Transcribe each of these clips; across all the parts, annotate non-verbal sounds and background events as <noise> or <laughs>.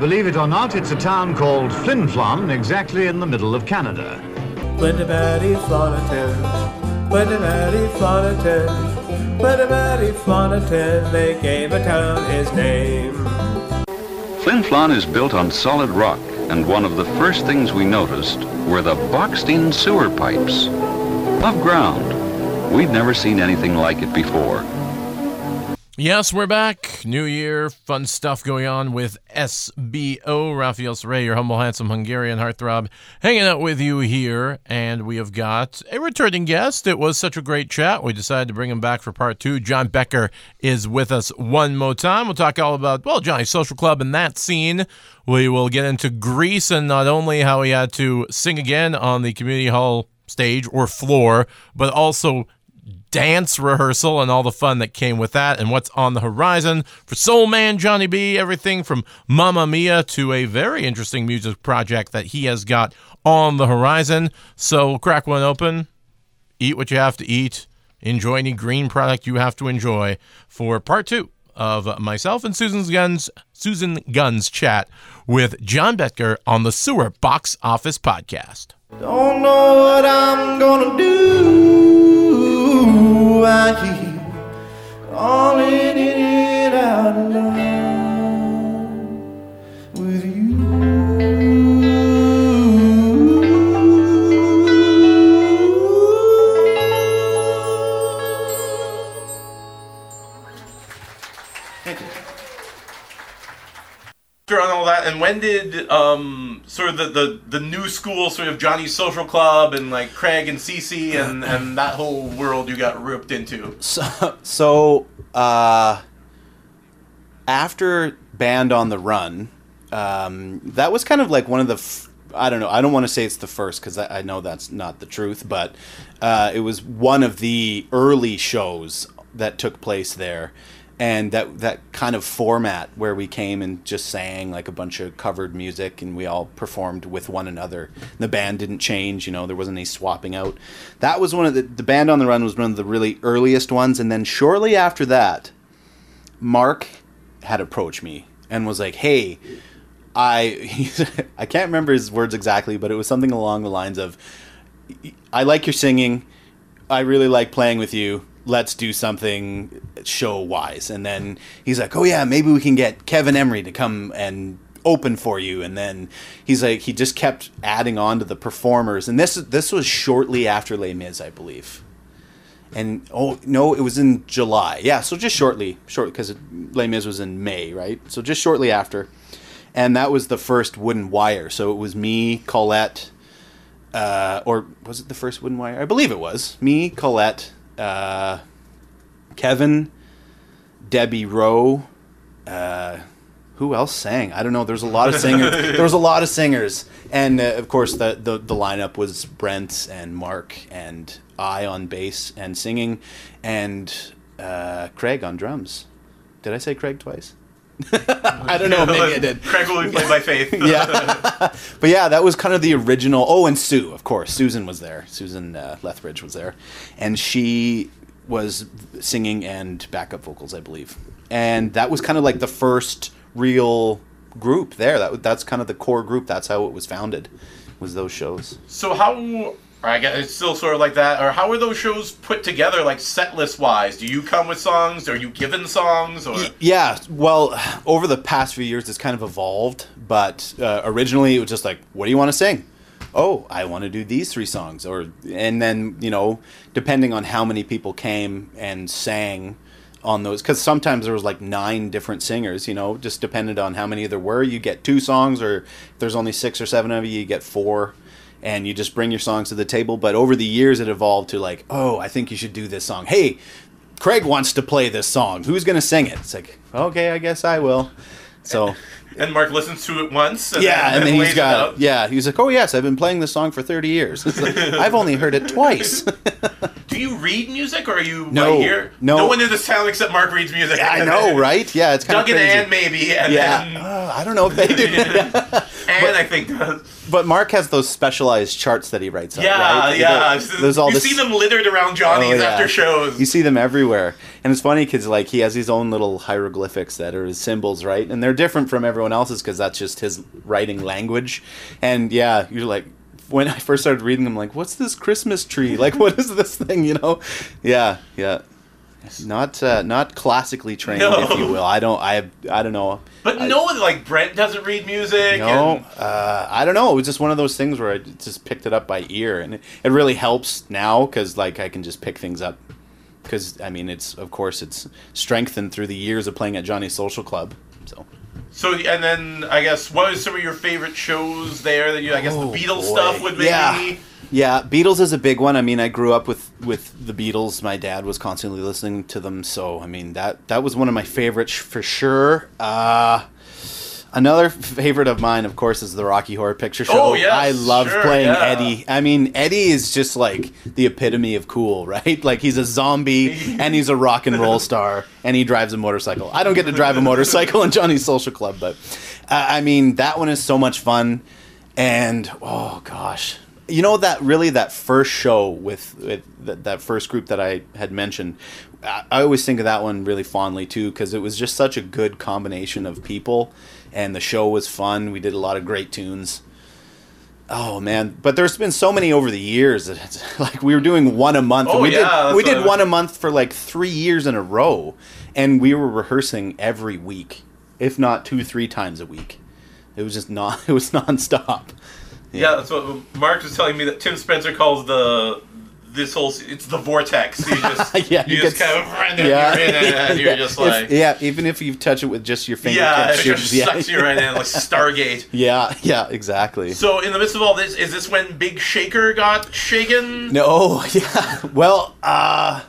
Believe it or not, it's a town called Flin Flon, exactly in the middle of Canada. They gave a town his name. Flin Flon is built on solid rock, and one of the first things we noticed were the boxed-in sewer pipes. Above ground. We'd never seen anything like it before. Yes, we're back. New year, fun stuff going on with SBO. Raphael Saray, your humble, handsome Hungarian heartthrob, hanging out with you here. And we have got a returning guest. It was such a great chat. We decided to bring him back for part two. John Becker is with us one more time. We'll talk all about, well, Johnny's Social Club and that scene. We will get into Grease and not only how he had to sing again on the community hall stage or floor, but also dance rehearsal and all the fun that came with that and what's on the horizon for Soul Man Johnny B. Everything from Mamma Mia to a very interesting music project that he has got on the horizon. So crack one open, eat what you have to eat, enjoy any green product you have to enjoy for part two of myself and Susan's Guns Susan Guns chat with John Becker on the Sewer Box Office Podcast. Don't know what I'm gonna do. I keep it in out loud with you. After on all that, and when did um sort of the, the, the new school sort of Johnny's Social Club and like Craig and Cece and, and that whole world you got roped into? So, so uh, after Band on the Run, um, that was kind of like one of the. F- I don't know. I don't want to say it's the first because I, I know that's not the truth, but uh, it was one of the early shows that took place there, and that that kind of format where we came and just sang like a bunch of covered music and we all performed with one another. The band didn't change, you know, there wasn't any swapping out. That was one of the the band on the run was one of the really earliest ones, and then shortly after that, Mark had approached me and was like, "Hey, I <laughs> I can't remember his words exactly, but it was something along the lines of, "I like your singing. I really like playing with you. Let's do something show wise." And then he's like, "Oh yeah, maybe we can get Kevin Emery to come and open for you." And then he's like, he just kept adding on to the performers. And this this was shortly after Les Mis, I believe and oh no, it was in July. Yeah, so just shortly, short because Les Mis was in May, right? So just shortly after, and that was the first Wooden Wire. So it was me, Colette, uh, or was it the first Wooden Wire? I believe it was me, Colette, uh, Kevin, Debbie Rowe. Uh, who else sang? I don't know. There's a lot of singers. <laughs> there was a lot of singers, and uh, of course the, the the lineup was Brent and Mark and I on bass and singing, and uh, Craig on drums. Did I say Craig twice? <laughs> I don't know. Maybe I <laughs> did. Craig will be played by Faith. <laughs> yeah, but yeah, that was kind of the original. Oh, and Sue, of course. Susan was there. Susan uh, Lethbridge was there, and she was singing and backup vocals, I believe. And that was kind of like the first real group there. That that's kind of the core group. That's how it was founded. Was those shows? So how? I guess it's still sort of like that. Or how are those shows put together, like set list wise? Do you come with songs? Are you given songs? Or Yeah, well, <sighs> over the past few years, it's kind of evolved. But uh, originally, it was just like, "What do you want to sing?" Oh, I want to do these three songs, or and then you know, depending on how many people came and sang on those, because sometimes there was like nine different singers. You know, just depended on how many there were. You get two songs, or if there's only six or seven of you, you get four. And you just bring your songs to the table. But over the years, it evolved to like, oh, I think you should do this song. Hey, Craig wants to play this song. Who's going to sing it? It's like, okay, I guess I will. So, <laughs> and Mark listens to it once. And yeah, then, and then he's got, yeah, he's like, oh, yes, I've been playing this song for 30 years. Like, <laughs> I've only heard it twice. <laughs> Do you read music, or are you No, right here? no. No one in this town except Mark reads music. I know, right? Yeah, it's kind Duncan of crazy. and maybe, and yeah, then Uh, I don't know if they do. and I think, does. But Mark has those specialized charts that he writes. Yeah, right? yeah. There- There's all you this. see them littered around Johnny's Oh, yeah. after shows. You see them everywhere, and it's funny because like he has his own little hieroglyphics that are his symbols, right? And they're different from everyone else's because that's just his writing language. And yeah, you're like, when I first started reading them, like, what's this Christmas tree? Like, <laughs> what is this thing? You know? Yeah, yeah. Not uh, not classically trained, No. if you will. I don't. I I don't know. but no one like Brent doesn't read music. No, and- uh, I don't know. It was just one of those things where I just picked it up by ear, and it, it really helps now because like I can just pick things up. Because I mean, it's of course it's strengthened through the years of playing at Johnny's Social Club. So So and then I guess what is some of your favorite shows there that you I guess Oh, the Beatles boy. stuff would maybe Yeah. Yeah, Beatles is a big one. I mean, I grew up with with the Beatles. My dad was constantly listening to them, so I mean that that was one of my favorites for sure. Uh, Another favorite of mine, of course, is the Rocky Horror Picture Show. Oh, yes, I love sure, playing yeah. Eddie. I mean, Eddie is just like the epitome of cool, <laughs> right? Like he's a zombie and he's a rock and roll star and he drives a motorcycle. I don't get to drive a motorcycle in Johnny's Social Club, but uh, I mean, that one is so much fun. And oh gosh, you know that really that first show with, with that, that first group that I had mentioned. I, I always think of that one really fondly too because it was just such a good combination of people, and the show was fun. We did a lot of great tunes. Oh man, but there's been so many over the years. that It's <laughs> like we were doing one a month. Oh, we yeah, did we did one a month for like three years in a row, and we were rehearsing every week, if not two three times a week. It was just not. <laughs> It was nonstop. Yeah, that's what Mark was telling me that Tim Spencer calls the this whole it's the vortex. You <laughs> just Yeah, you, you just get- kind of then you're in it and <laughs> you're just If- like yeah, even if you touch it with just your yeah, fingertips, it you're- just <laughs> yeah, sucks you right in like Stargate. yeah, yeah, exactly. So in the midst of all this, is this when Big Shaker got shaken? No, yeah. Well, uh,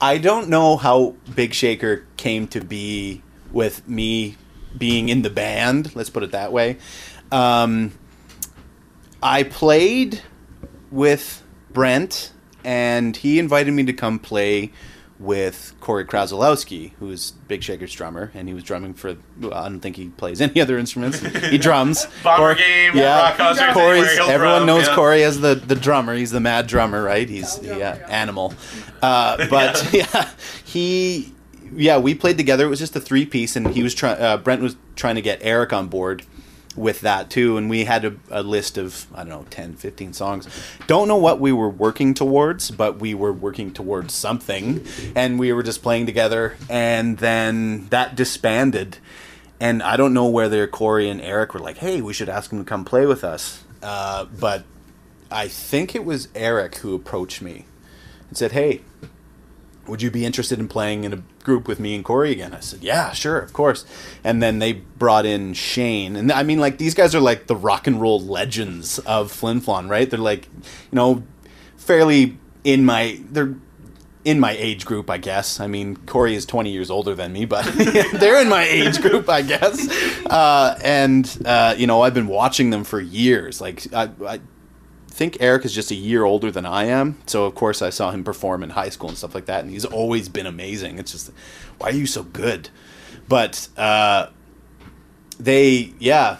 I don't know how Big Shaker came to be with me being in the band. Let's put it that way. Um, I played with Brent, and he invited me to come play with Corey Krasowski, who's Big Shaker's drummer, and he was drumming for. Well, I don't think he plays any other instruments. He drums. <laughs> Bomber Cor- game, rock concerts, Corey's, everyone drum, knows yeah. Corey as the, the drummer. He's the mad drummer, right? He's yeah, animal. Uh, <laughs> but <laughs> yeah. he yeah, we played together. It was just a three piece, and he was trying. Uh, Brent was trying to get Eric on board with that too, and we had a, a list of I don't know 10, 15 songs. Don't know what we were working towards, but we were working towards something, and we were just playing together, and then that disbanded. And I don't know whether Corey and Eric were like, "Hey, we should ask him to come play with us," uh, but I think it was Eric who approached me and said, "Hey, would you be interested in playing in a group with me and Corey again?" I said, "Yeah, sure, of course." And then they brought in Shane, and I mean, like these guys are like the rock and roll legends of Flin Flon, right? They're like, you know, fairly in my they're in my age group, I guess. I mean, Corey is 20 years older than me, but <laughs> they're in my age group, I guess. Uh, and, uh, you know, I've been watching them for years. Like, I, I think Eric is just a year older than I am. So, of course, I saw him perform in high school and stuff like that. And he's always been amazing. It's just, why are you so good? But uh, they, yeah,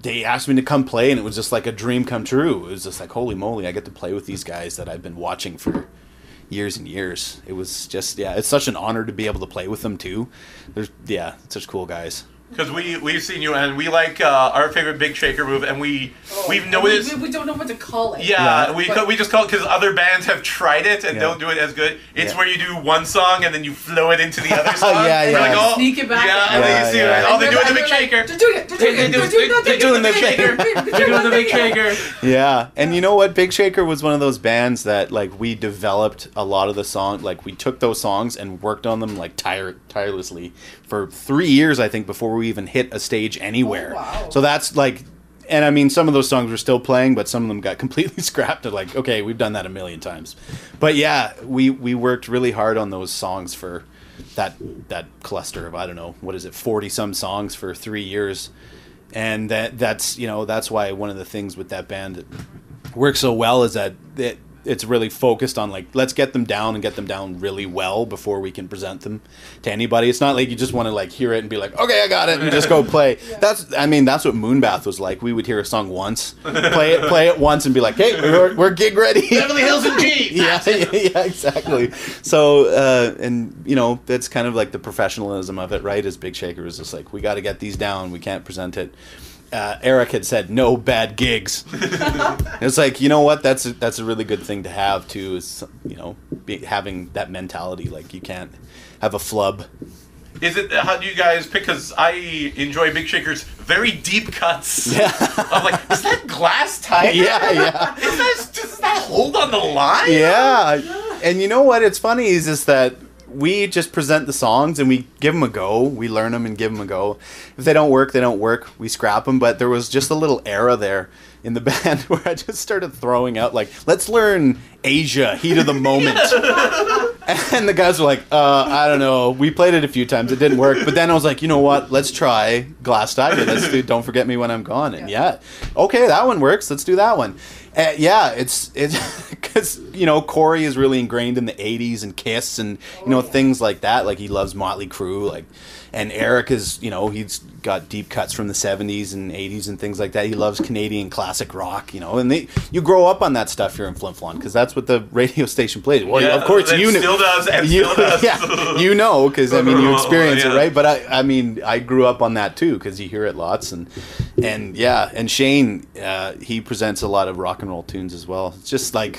they asked me to come play, and it was just like a dream come true. It was just like, holy moly, I get to play with these guys that I've been watching for years and years. It was just, yeah, it's such an honor to be able to play with them too. There's, yeah, such cool guys. Because we we've seen you and we like uh, our favorite Big Shaker move, and we we've noticed. We, we don't know what to call it. Yeah, Yeah. we But- we just call it because other bands have tried it and Yeah. don't do it as good. It's Yeah. where you do one song and then you flow it into the other <laughs> song. Yeah, We're yeah. like, oh, Sneak it back. Yeah, and Yeah, then you see yeah. it. Oh, they're doing the And Big like, Shaker. They're doing it. They're doing it. They're They're doing it. they're doing the Shaker. They're doing the Big Shaker. Yeah, and you know what? Big Shaker was one of those bands that like we developed a lot of the song. Like we took those songs and worked on them like tire tirelessly for three years, I think, before we even hit a stage anywhere. Oh, wow. So that's like, and I mean, some of those songs were still playing, but some of them got <laughs> completely scrapped. They're like, okay, we've done that a million times. But yeah, we we worked really hard on those songs for that that cluster of I don't know what is it, forty some songs for three years and that that's you know that's why one of the things with that band that works so well is that it it's really focused on like let's get them down and get them down really well before we can present them to anybody. It's not like you just want to like hear it and be like, okay, I got it, and just go play. That's I mean that's what Moonbath was like. We would hear a song once, play it, play it once, and be like, hey, we're, we're gig ready. Beverly Hills and <laughs> G. yeah, yeah, yeah, exactly. So, uh, and you know, that's kind of like the professionalism of it, right? As Big Shaker is just like, we got to get these down. We can't present it. Uh, Eric had said no bad gigs. <laughs> it's like you know what? That's a, that's a really good thing to have too. Is you know be, having that mentality. Like you can't have a flub. Is it how do you guys pick? Because I enjoy Big Shaker's very deep cuts. <laughs> Yeah. I'm like, is that Glass Tiger? <laughs> Yeah, yeah. Is that does that hold on the line? Yeah, and you know what? It's funny is just that we just present the songs and we give them a go. We learn them and give them a go. If they don't work, they don't work. We scrap them. But there was just a little era there in the <laughs> band <laughs> where I just started throwing out like, "Let's learn Asia, heat of the moment." <laughs> and the guys were like, uh, "I don't know." We played it a few times. It didn't work. But then I was like, "You know what? Let's try Glass Tiger. Let's do Don't Forget Me When I'm Gone." And yeah, okay, that one works. Let's do that one. Uh, yeah, it's it's because you know Corey is really ingrained in the '80s and Kiss and you know things like that. Like he loves Motley Crue, like, and Eric is you know he's got deep cuts from the '70s and '80s and things like that. He loves Canadian classic rock, you know, and they you grow up on that stuff here in Flin Flon because that's what the radio <laughs> station plays. Well, Yeah, of course <laughs> <laughs> you know, still does and you, still does. yeah, you know because I mean you experience Yeah. it, right? But I, I mean, I grew up on that too because you hear it lots, and and yeah, and Shane, uh, he presents a lot of rock and roll tunes as well. It's just like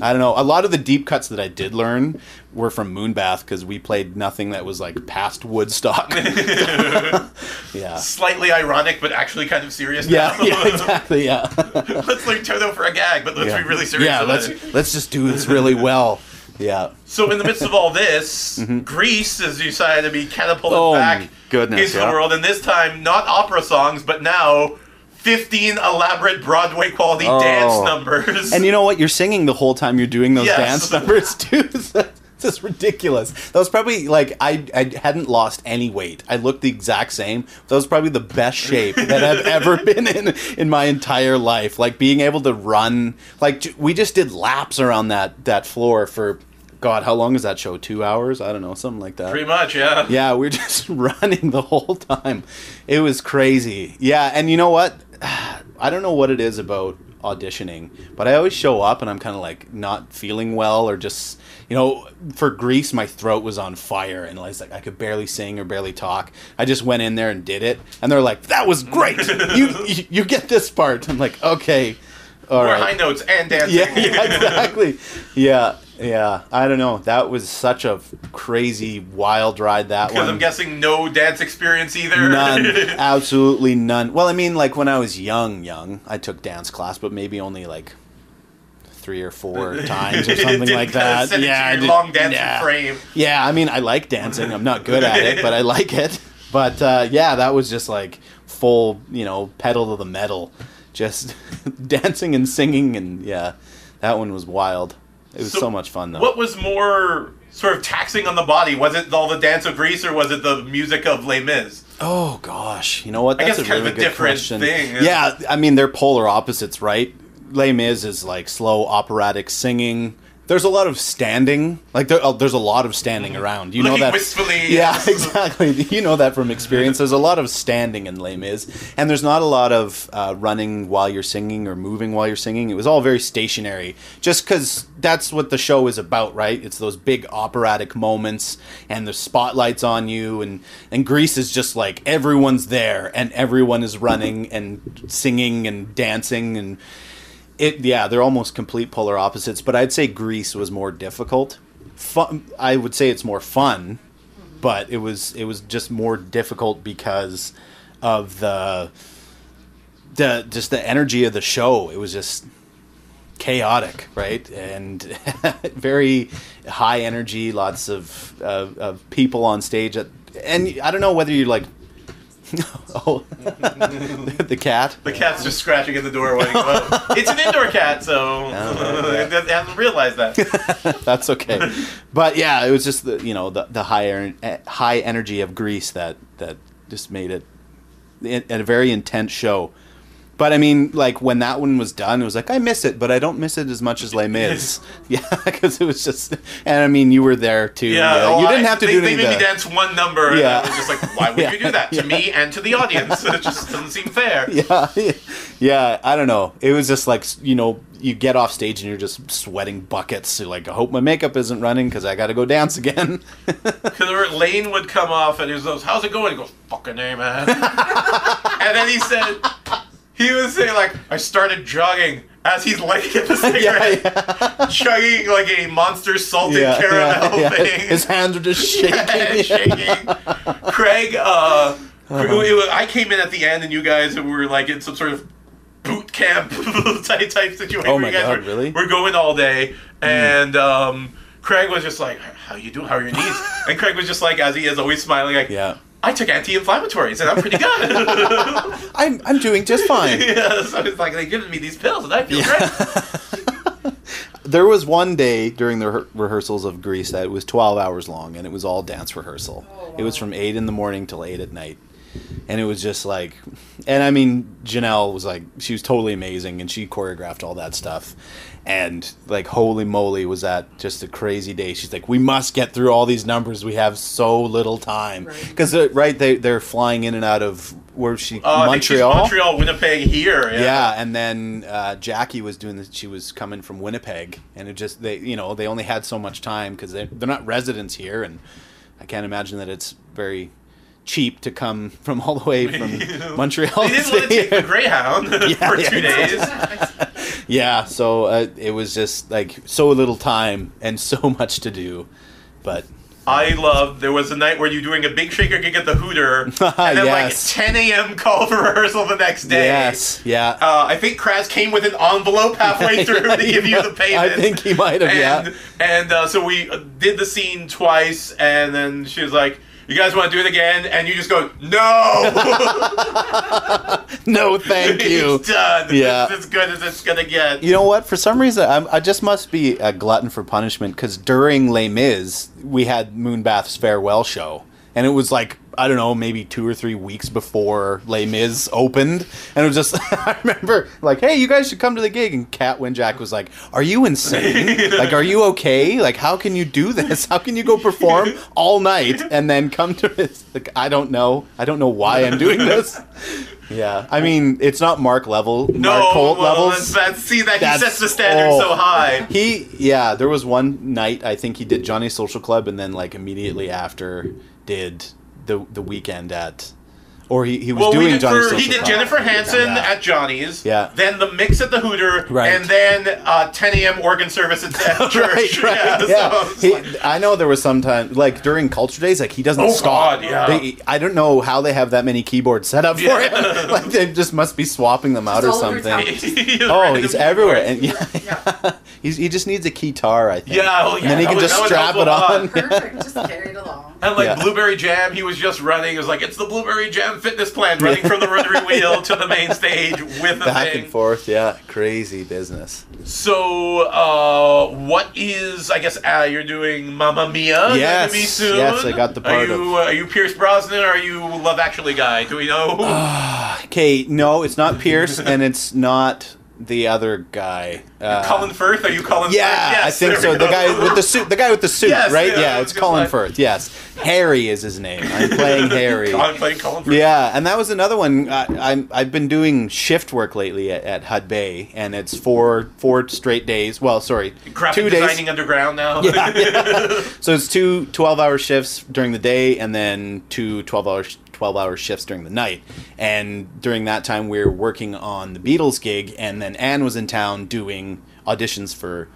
I don't know. A lot of the deep cuts that I did learn were from Moonbath because we played nothing that was like past Woodstock. <laughs> yeah. Slightly ironic, but actually kind of serious. Yeah, now. yeah, exactly. Yeah, <laughs> let's learn Toto for a gag, but let's yeah. be really serious. Yeah, about let's it. let's just do this really well. Yeah, So in the midst of all this, <laughs> Grease has decided to be catapulted Mm-hmm. Oh, back goodness, into yeah. the world, and this time not opera songs, but now 15 elaborate Broadway quality oh. dance Oh. numbers. And you know what? You're singing the whole time you're doing those Yes. dance numbers <laughs> too. It's just ridiculous. That was probably like I I hadn't lost any weight. I looked the exact same. That was probably the best shape that I've <laughs> ever been in in my entire life. Like being able to run. Like we just did laps around that that floor for. God, how long is that show? Two hours? I don't know, something like that. Pretty much, yeah. Yeah, we are <laughs> just running the whole time. It was crazy. Yeah, and you know what? I don't know what it is about auditioning, but I always show up and I'm kind of like not feeling well or just, you know, for Grease, my throat was on fire and I was like I could barely sing or barely talk. I just went in there and did it, and they're like, "That was great. <laughs> you you, you get this part." I'm like, "Okay, all More right." high notes and dancing. yeah, <laughs> yeah, exactly. Yeah, yeah. I don't know. That was such a crazy wild ride. That Because one. I'm guessing no dance experience either. None, <laughs> absolutely none. Well, I mean, like when I was young, young, I took dance class, but maybe only like three or four <laughs> times or something like that. yeah, I your did- long dancing yeah. frame. Yeah, I mean, I like dancing. I'm not good at it, but I like it. <laughs> But uh, yeah, that was just like full, you know, pedal to the metal, just dancing and singing, and yeah, that one was wild. It was so, So much fun though. What was more sort of taxing on the body? Was it all the dance of Grease or was it the music of Les Mis? Oh gosh, you know what? I That's guess a kind of really a good different question. thing. Yeah, I mean they're polar opposites, right? Les Mis is like slow operatic singing. There's a lot of standing, like there, oh, there's a lot of standing around. You know that wistfully, <laughs> Yeah, exactly. <laughs> You know that from experience. There's a lot of standing in Les Mis, and there's not a lot of uh, running while you're singing or moving while you're singing. It was all very stationary, just because that's what the show is about, right? It's those big operatic moments and the spotlights on you, and and Grease is just like everyone's there and everyone is running and singing and dancing and it yeah they're almost complete polar opposites but i'd say grease was more difficult. Fun i would say it's more fun but it was it was just more difficult because of the the just the energy of the show. It was just chaotic right? And <laughs> very high energy lots of, of of people on stage at, and i don't know whether you like <laughs> oh <laughs> the cat The cat's just scratching at the door. <laughs> It's an indoor cat, so I haven't realized that. That's okay. but yeah, it was just the you know the the higher eh, high energy of Grease that that just made it a a very intense show. But I mean, like when that one was done, it was like I miss it, but I don't miss it as much as Les Mis. <laughs> yeah, because it was just, and I mean, you were there too. Yeah, Yeah, well, you didn't have to they, do They made of me dance one number, and I was just like, why would Yeah. <laughs> you do that to me and to the audience? It just doesn't seem fair. <laughs> yeah, yeah. I don't know. It was just like you know, you get off stage and you're just sweating buckets. You're like, I hope my makeup isn't running because I got to go dance again. Because Lane would come off and he goes, "How's it going?" He goes, "Fucking a man." and then he said, he was saying like, "I started jogging." As he's lighting up a <laughs> cigarette, chugging like a monster salted yeah, caramel yeah, yeah. thing. His hands are just <laughs> shaking. shaking. Craig, uh, was- I came in at the end, and you guys were like in some sort of boot camp <laughs> type type situation. Oh my God, were, really? Hmm. We're going all day, and um, Craig was just like, "How you doing? How are your knees?" and Craig was just like, as he is, always smiling, like, Yeah. I took anti-inflammatories, and I'm pretty good." <laughs> I'm I'm doing just fine. <laughs> yeah, so it's like they giving me these pills, and I feel great. <laughs> There was one day during the re- rehearsals of Grease that was 12 hours long, and it was all dance rehearsal. Oh, it was from 8 in the morning till 8 at night. And it was just like, and I mean, Janelle was like, she was totally amazing, and she choreographed all that stuff. And like, holy moly, was that just a crazy day? She's like, we must get through all these numbers. We have so little time. Because, right, they, they're flying in and out of, where she, Uh, I she's Montreal? Montreal, Winnipeg, here. Yeah. Yeah, and then uh, Jackie was doing this. She was coming from Winnipeg, and it just they you know they only had so much time because they they're not residents here, and I can't imagine that it's very cheap to come from all the way <laughs> from Montreal. They didn't want to take the Greyhound <laughs> <laughs> for yeah, two days. yeah, so uh, it was just like so little time and so much to do, but I love. There was a night where you're doing a big shaker gig at the Hooter, and then Yes. like 10 a.m. call for rehearsal the next day. yes, yeah. Uh, I think Kraz came with an envelope halfway through to give you the payment. I think he might have, and, yeah. And uh, so we did the scene twice, and then she was like, "You guys want to do it again?" And you just go, "No, <laughs> No, thank <laughs> you. it's done. Yeah. It's as good as it's gonna get." You know what? For some reason, I'm, I just must be a glutton for punishment because during Les Mis, we had Moonbath's farewell show, and it was like I don't know, maybe two or three weeks before Les Mis opened, and it was just <laughs> I remember like, hey, you guys should come to the gig, and Cat Winjack was like, "Are you insane? <laughs> like, are you okay? Like, how can you do this? How can you go perform all night and then come to <laughs> this? Like, I don't know. I don't know why I'm doing this." Yeah, I mean, it's not Mark level, No, Mark Colt well, levels. That's, see that That's- he sets the standard oh. so high. He yeah, there was one night I think he did Johnny Social Club and then like immediately after did the the weekend at or he, he was Well, we doing did Johnny for, he did Jennifer Hansen Yeah. at Johnny's. Yeah. Then the mix at the Hooter. Right. And then uh, 10 a.m. organ service at at <laughs> church. right, right, Yeah. yeah. so it's He- like- I know there was some time, like during Culture Days, like he doesn't Oh, stop. God, yeah. They, I don't know how they have that many keyboards set up for Yeah. him. <laughs> like they just must be swapping them out or something. town. <laughs> He Oh, he's everywhere, and yeah, Yeah. he's, he just needs a guitar, I think. Yeah, oh, yeah, and then he can would- just strap it on. Perfect. Just carry it along. And like Yeah. Blueberry Jam, he was just running. It was like it's the Blueberry Jam fitness plan, running from the rotary <laughs> wheel to the main stage with the Back thing. and forth, yeah, crazy business. So, uh, what is? I guess uh, you're doing Mamma Mia. Yes, going to be soon. yes, I got the part Are you of- uh, are you Pierce Brosnan? or Are you Love Actually guy? Do we know? Okay, no, it's not Pierce, <laughs> and it's not the other guy. Uh, Colin Firth? Are you Colin? Yeah, Firth? Yes, I think so. The guy with the suit. The guy with the suit, Yes, right? yeah, Yeah, it's Colin like- Firth. Yes, Harry is his name. I'm <laughs> playing Harry. I'm playing Colin Firth. Yeah, and that was another one. I, I'm I've been doing shift work lately at, at Hud Bay, and it's four four straight days. Well, sorry, Graphic two days. designing underground now. Yeah, yeah. <laughs> so it's two 12 hour shifts during the day and then two 12 hour 12 hour shifts during the night and during that time we were working on the beatles gig and then anne was in town doing auditions for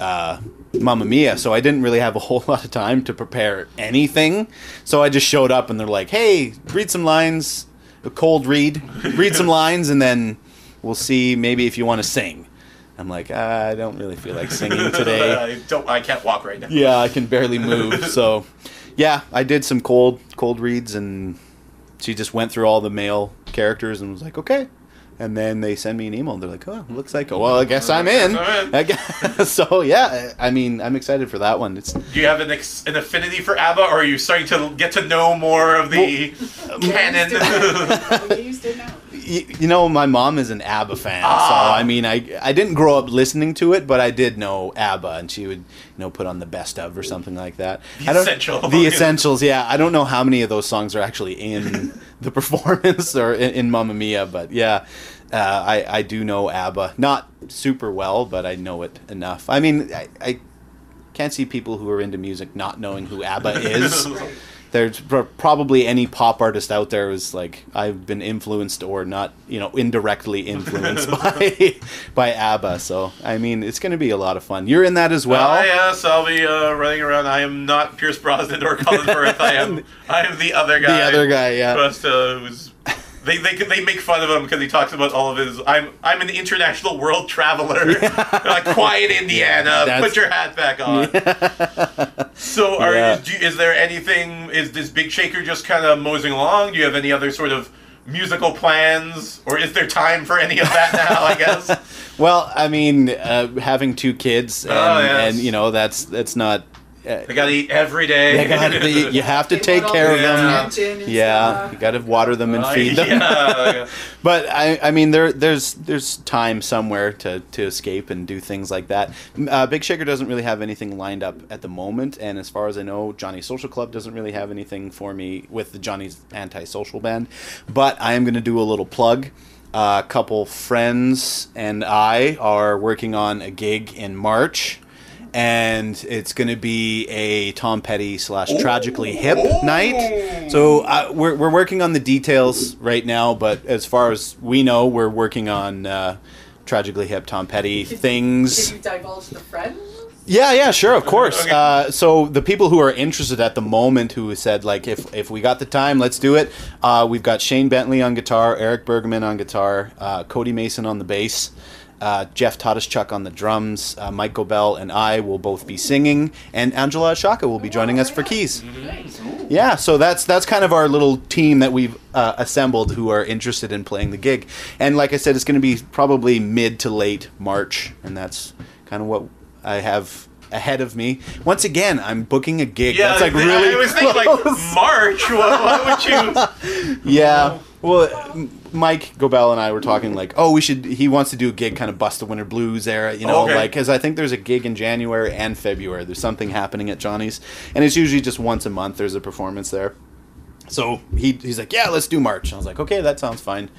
uh, Mamma Mia, so I didn't really have a whole <laughs> lot of time to prepare anything. So I just showed up, and they're like, "Hey, read some lines, a cold read, read some lines, and then we'll see maybe if you want to sing." I'm like, "Ah, I don't really feel like singing <laughs> today. I don't. I can't walk right now. Yeah, I can barely move. So, yeah, I did some cold cold reads, and she just went through all the male characters and was like, okay. And then they send me an email. and They're like, "Oh, looks like well, I guess I'm in." I'm in. I guess, <laughs> so yeah, I mean, I'm excited for that one. It's Do you have an ex- an affinity for ABBA, or are you starting to get to know more of the canon? <laughs> We used it now. You know, my mom is an ABBA fan, so Ah. I mean, I I didn't grow up listening to it, but I did know ABBA, and she would you know put on the best of or something like that. The I don't, Essential. the essentials. Yeah, I don't know how many of those songs are actually in <laughs> the performance or in, in Mamma Mia, but yeah. Uh, I, I do know ABBA. Not super well, but I know it enough. I mean, I, I can't see people who are into music not knowing who ABBA is. <laughs> There's probably any pop artist out there who's like I've been influenced or not, you know, indirectly <laughs> influenced by by ABBA. So I mean, it's going to be a lot of fun. You're in that as well. Ah, yes, I'll be uh, running around. I am not Pierce Brosnan or Colin Firth. I am. <laughs> I am the other guy. The other guy, yeah. Uh, who's. They, they, they make fun of him because he talks about all of his. I'm I'm an international world traveler. <laughs> <laughs> like quiet Indiana. That's- Put your hat back on. <laughs> so, are Yeah. do is there anything? Is this Big Shaker just kind of moseying along? Do you have any other sort of musical plans, or is there time for any of that now? I guess. Well, I mean, uh, having two kids and, Oh, yes. and you know that's that's not. Uh, They gotta eat every day. you, gotta, you, you have to They take care of them. attention and Yeah, you got to water them and Uh, feed them. yeah, yeah. <laughs> But I, I mean, there, there's, there's time somewhere to, to escape and do things like that. Uh, Big Shaker doesn't really have anything lined up at the moment, and as far as I know, Johnny Social Club doesn't really have anything for me with the Johnny's Anti-Social Band. But I am going to do a little plug. a couple friends and I are working on a gig in March. And it's going to be a Tom Petty slash Tragically Hip night. So uh, we're, we're working on the details right now, but as far as we know, we're working on uh, Tragically Hip Tom Petty things. Can you divulge the friends? Yeah, yeah, sure, of course. Okay. Uh, so the people who are interested at the moment, who said like, if if we got the time, let's do it. Uh, we've got Shane Bentley on guitar, Eric Bergman on guitar, uh, Cody Mason on the bass. Uh, Jeff Todischuk on the drums, uh, Mike Gobel and I will both be singing, and Angela Shaka will be joining us for keys. Yeah, so that's that's kind of our little team that we've uh, assembled who are interested in playing the gig, and like I said, it's going to be probably mid to late March, and that's kind of what I have ahead of me. Once again, I'm booking a gig. Yeah, that's like really I was thinking like close. March. What, what would you? <laughs> Yeah. Well, Mike Gobel and I were talking like, oh, we should. He wants to do a gig, kind of bust the winter blues era, you know, Okay. like because I think there's a gig in January and February. There's something happening at Johnny's, and it's usually just once a month. There's a performance there. So he he's like, yeah, let's do March. I was like, okay, that sounds fine.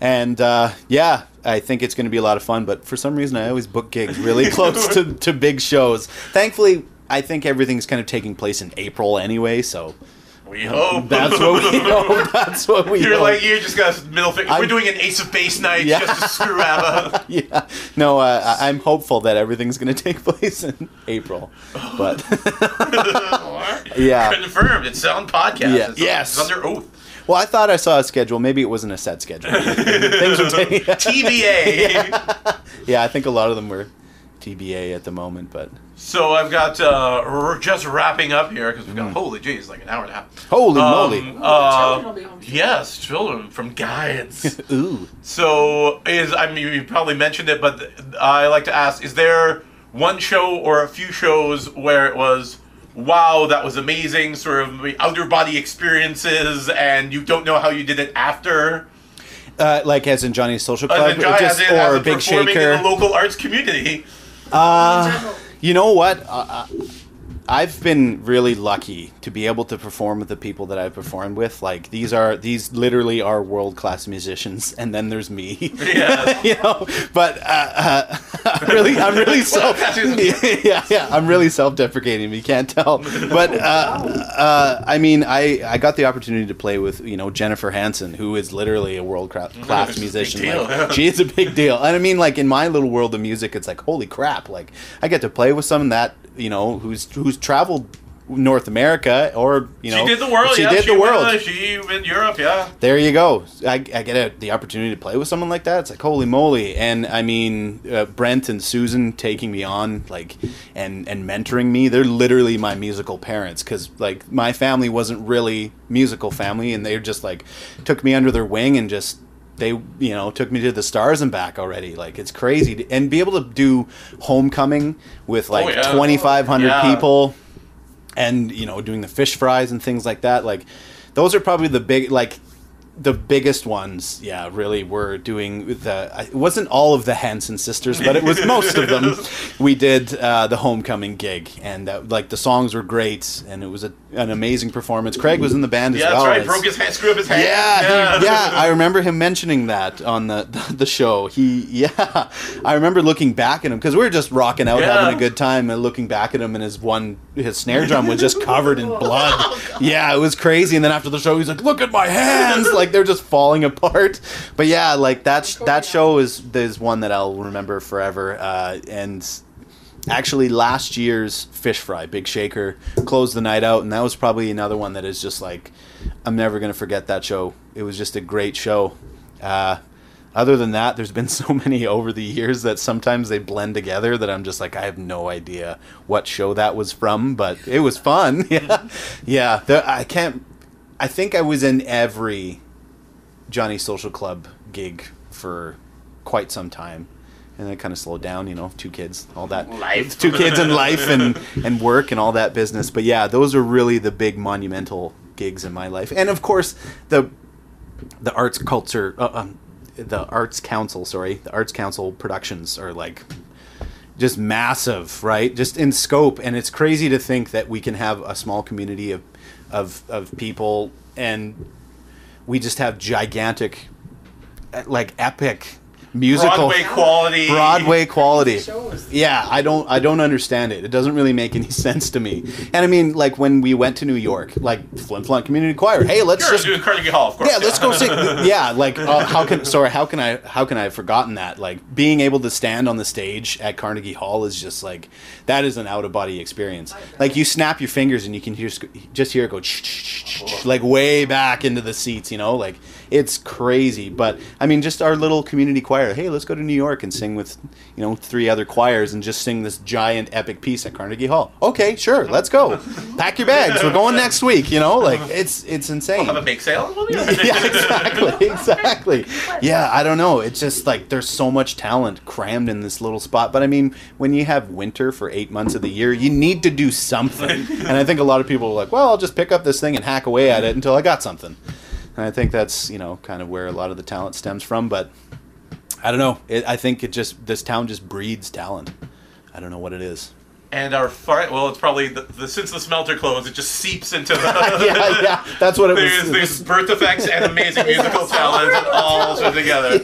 And uh, yeah, I think it's going to be a lot of fun. But for some reason, I always book gigs really <laughs> close to, to big shows. Thankfully, I think everything's kind of taking place in April anyway. So We hope. that's what we <laughs> hope. That's what we You're hope. like you just got middle finger. I'm- We're doing an Ace of Base night Yeah. just to screw ABBA. <laughs> yeah. No, uh, I- I'm hopeful that everything's going <laughs> to take place in April. But yeah. Confirmed. It's on podcast. Yeah. It's, Yes. It's under oath. Well, I thought I saw a schedule. Maybe it wasn't a set schedule. Things were taking. TBA. yeah, I think a lot of them were TBA at the moment, but So I've got uh, we're just wrapping up here because we've got holy jeez, like an hour and a half. holy Um, moly! Children uh, will be home. yes, children from guides. <laughs> Ooh. So is I mean you probably mentioned it, but I like to ask: Is there one show or a few shows where it was, wow, that was amazing, sort of outer body experiences, and you don't know how you did it after, Uh, like as in Johnny's Social Club, as in, as just, in, as or a Big performing Shaker. in the local arts community. Uh, You know what? Uh, uh, I've been really lucky to be able to perform with the people that I've performed with. Like these are these literally are world class musicians, <laughs> and then there's me. Yeah. <laughs> you know, but uh, uh, <laughs> I'm really, I'm really self. yeah, yeah, I'm really self-deprecating. You can't tell, but uh, uh, I mean, I I got the opportunity to play with you know Jennifer Hansen, who is literally a world class musician. deal, Like, yeah. she is a big deal, and I mean, like in my little world of music, it's like holy crap! Like I get to play with someone that you know who's who's traveled North America or you know she did the world. She yeah, did she the world. Went, she went Europe. Yeah. There you go. I, I get a, the opportunity to play with someone like that. It's like holy moly! And I mean, uh, Brent and Susan taking me on, like, and and mentoring me. They're literally my musical parents because like my family wasn't really musical family, and they just like took me under their wing and just they you know took me to the stars and back already. Like it's crazy, to, and be able to do homecoming with oh, like Oh, yeah. twenty five hundred Yeah. people and you know doing the fish fries and things like that like those are probably the big like the biggest ones, yeah, really were doing the. It wasn't all of the Hanson sisters, but it was most of them. <laughs> We did uh, the homecoming gig, and uh, like the songs were great, and it was a, an amazing performance. Craig was in the band as Yeah, well. that's right. Broke his hand, screwed up his hand. yeah, he- yeah. I remember him mentioning that on the <laughs> the show. He, yeah, I remember looking back at him because we were just rocking out, Yeah. having a good time, and looking back at him, and his one his snare drum was just covered in <laughs> blood. yeah, it was crazy. And then after the show, he's like, "Look at my hands!" <laughs> like they're just falling apart. But yeah, like that sh- that show is is one that I'll remember forever. Uh, and actually last year's fish fry big shaker closed the night out and that was probably another one that is just like i'm never going to forget that show. It was just a great show. Uh, other than that there's been <laughs> so many over the years that sometimes they blend together that i'm just like i have no idea what show that was from but it was fun. <laughs> Yeah. Yeah i can't i think i was in every johnny social club gig for quite some time and then it kind of slowed down you know two kids all that. Life. two kids and life and and work and all that business. But yeah those are really the big monumental gigs in my life. And of course the the arts culture uh, um, the arts council sorry. The arts council productions are like just massive right? Just in scope. And it's crazy to think that we can have a small community of of, of people and we just have gigantic like epic musical Broadway quality. Broadway quality. Yeah, I don't I don't understand it. It doesn't really make any <laughs> sense to me. And I mean, like when we went to New York, like Flin Flon Community Choir. Hey, let's Sure, just doing Carnegie Hall, of course. yeah, let's go sing. <laughs> Yeah, like uh, how can sorry, how can I how can I have forgotten that? Like being able to stand on the stage at Carnegie Hall is just like that is an out of body experience. Like you snap your fingers and you can hear just hear it go like way back into the seats. You know, like it's crazy. But I mean, just our little community choir. Hey, let's go to New York and sing with you know three other choirs and just sing this giant epic piece at Carnegie Hall. Okay, sure, let's go. Pack your bags. We're going next week. You know, like it's it's insane Have a bake sale? Well, yeah. <laughs> yeah, exactly, <laughs> exactly. Yeah, I don't know. It's just like there's so much talent crammed in this little spot. But I mean, when you have winter for eight months of the year, you need to do something. and I think a lot of people are like, well, I'll just pick up this thing and hack away at it until I got something. And I think that's you know kind of where a lot of the talent stems from. But I don't know. It, I think it just this town just breeds talent. I don't know what it is. And our fi- well, it's probably the, the since the smelter closed, it just seeps into the. <laughs> yeah, yeah, that's what it There's, was. there's birth effects and amazing <laughs> musical talent all sort of together.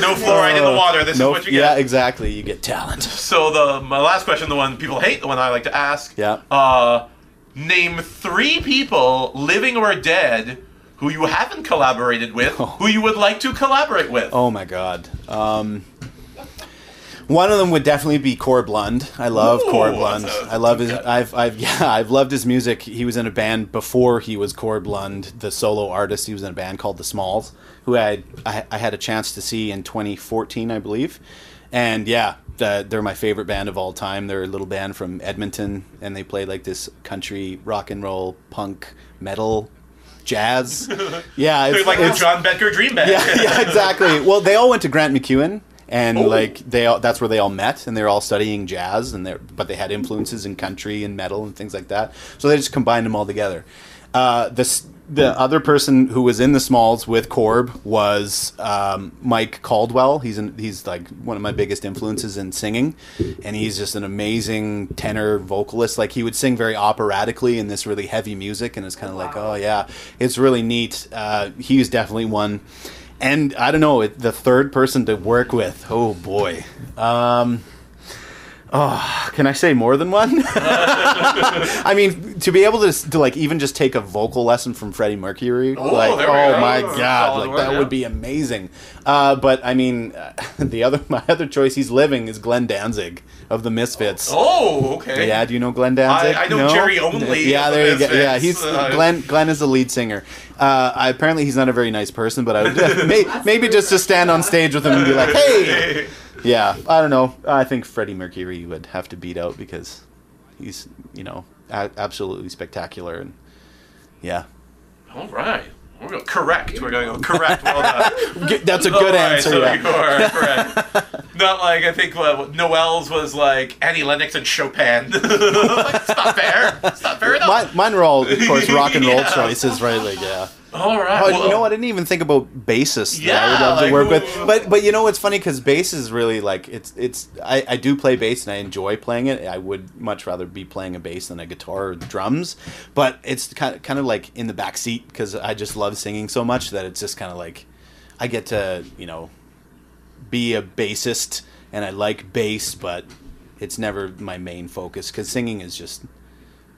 No fluoride in the water. This No- is what you get. yeah, exactly. You get talent. So the my last question, the one people hate, the one I like to ask. Yeah. Uh, name three people, living or dead, who you haven't collaborated with, <laughs> who you would like to collaborate with. Oh my god. Um, one of them would definitely be Corb Lund. I love Ooh, Corb Lund. that's a- I love his. I've, I've, <laughs> yeah, I've loved his music. He was in a band before he was Corb Lund, the solo artist. He was in a band called the Smalls, who I, I, I had a chance to see in 2014, I believe. And yeah, the, they're my favorite band of all time. They're a little band from Edmonton, and they play like this country rock and roll, punk, metal, jazz. <laughs> Yeah, it's like the John Becker Dream Band. <laughs> yeah, yeah, exactly. Well, they all went to Grant MacEwan, and Oh. like they all, that's where they all met, and they were all studying jazz, and they but they had influences in country and metal and things like that. So they just combined them all together. Uh, this the other person who was in the Smalls with Corb was um, Mike Caldwell. He's he's like one of my biggest influences in singing, and he's just an amazing tenor vocalist. Like he would sing very operatically in this really heavy music, and it's kind of like, oh yeah, it's really neat. Uh, he's definitely one. And I don't know, the third person to work with. Oh boy. Um, oh, can I say more than one? <laughs> I mean, to be able to, to like even just take a vocal lesson from Freddie Mercury, Oh, like oh go. my Solid god, like that yeah. would be amazing. Uh, but I mean, uh, <laughs> the other my other choice, he's living, is Glenn Danzig of the Misfits. Oh, okay. Yeah, do you know Glenn Danzig? I- I know Jerry Only Yeah, the there you go. Yeah, he's Uh, Glenn. Glenn is the lead singer. Uh, I, apparently, he's not a very nice person, but I would <laughs> <laughs> may, maybe just to stand on stage with him and be like, "Hey." Yeah, I don't know. I think Freddie Mercury would have to beat out because he's, you know, a- absolutely spectacular and yeah. All right. We're going correct. We're going to correct. Well done. <laughs> That's a good right, answer. So yeah. <laughs> you are correct. <laughs> Not like I think uh, Noel's was like Annie Lennox and Chopin. like, it's not fair. It's not fair enough. Mine, mine were all, of course, rock and roll Yeah. choices, right? Like, yeah. All right. Oh, well, you know. I didn't even think about bassists that I would love to work with. But but you know what's funny because bass is really like it's it's I, I do play bass and I enjoy playing it. I would much rather be playing a bass than a guitar or drums. But it's kind of kind of like in the back seat because I just love singing so much that it's just kind of like I get to you know be a bassist and I like bass, but it's never my main focus because singing is just.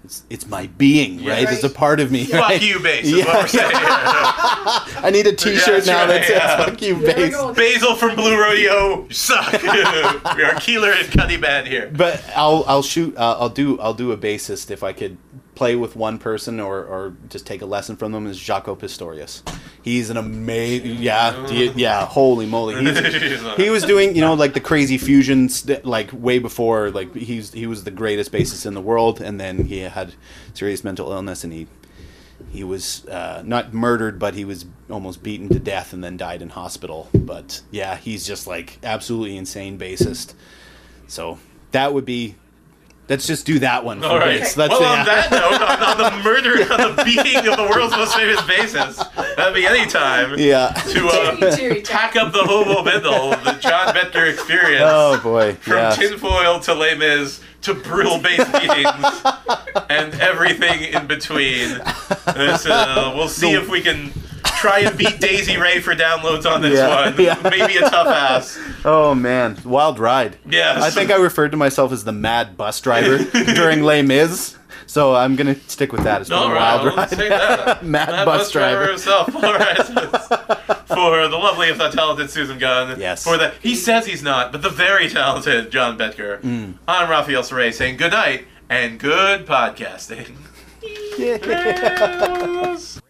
It's, it's my being, right? It's a part of me. Fuck right? you, bass. Yeah, what we're saying. <laughs> I need a T-shirt that's now right, that says yeah. "Fuck you, There bass." Bazil from Blue Rodeo, you suck. <laughs> we are Keelor and Cuddy band here. But I'll I'll shoot. Uh, I'll do I'll do a bassist if I could play with one person or, or just take a lesson from them. Is Jaco Pastorius? He's an amazing. Yeah, yeah. Holy moly! He's, <laughs> he was doing you know like the crazy fusions, like way before like he's he was the greatest bassist in the world, and then he had serious mental illness and he. He was uh, not murdered, but he was almost beaten to death and then died in hospital. But yeah, he's just like absolutely insane bassist. So that would be. Let's just do that one. For All right. bass. Let's, well, yeah. on <laughs> that note, on, on the murder, on the beating of the world's most famous bassist, that'd be any time yeah. to uh, Cheery, cheery, pack up the hobo bindle, the John Bettger experience. Oh boy. From yes. tinfoil to Les Mis to brutal bass beatings <laughs> and everything in between. It's, uh, we'll see if we can try and beat Daisy Ray for downloads on this Yeah, one. <laughs> yeah. Maybe a tough ass. Oh man, wild ride. Yes. I think I referred to myself as the mad bus driver <laughs> during Les Mis, so I'm gonna stick with that. It's been All a right, wild ride. <laughs> Mad Mad bus driver. himself. All right. For the lovely, if not talented, Susan Gunn. Yes. For the he says he's not, but the very talented John Betker. Mm. I'm Raphael Saray saying good night and good podcasting. Yes.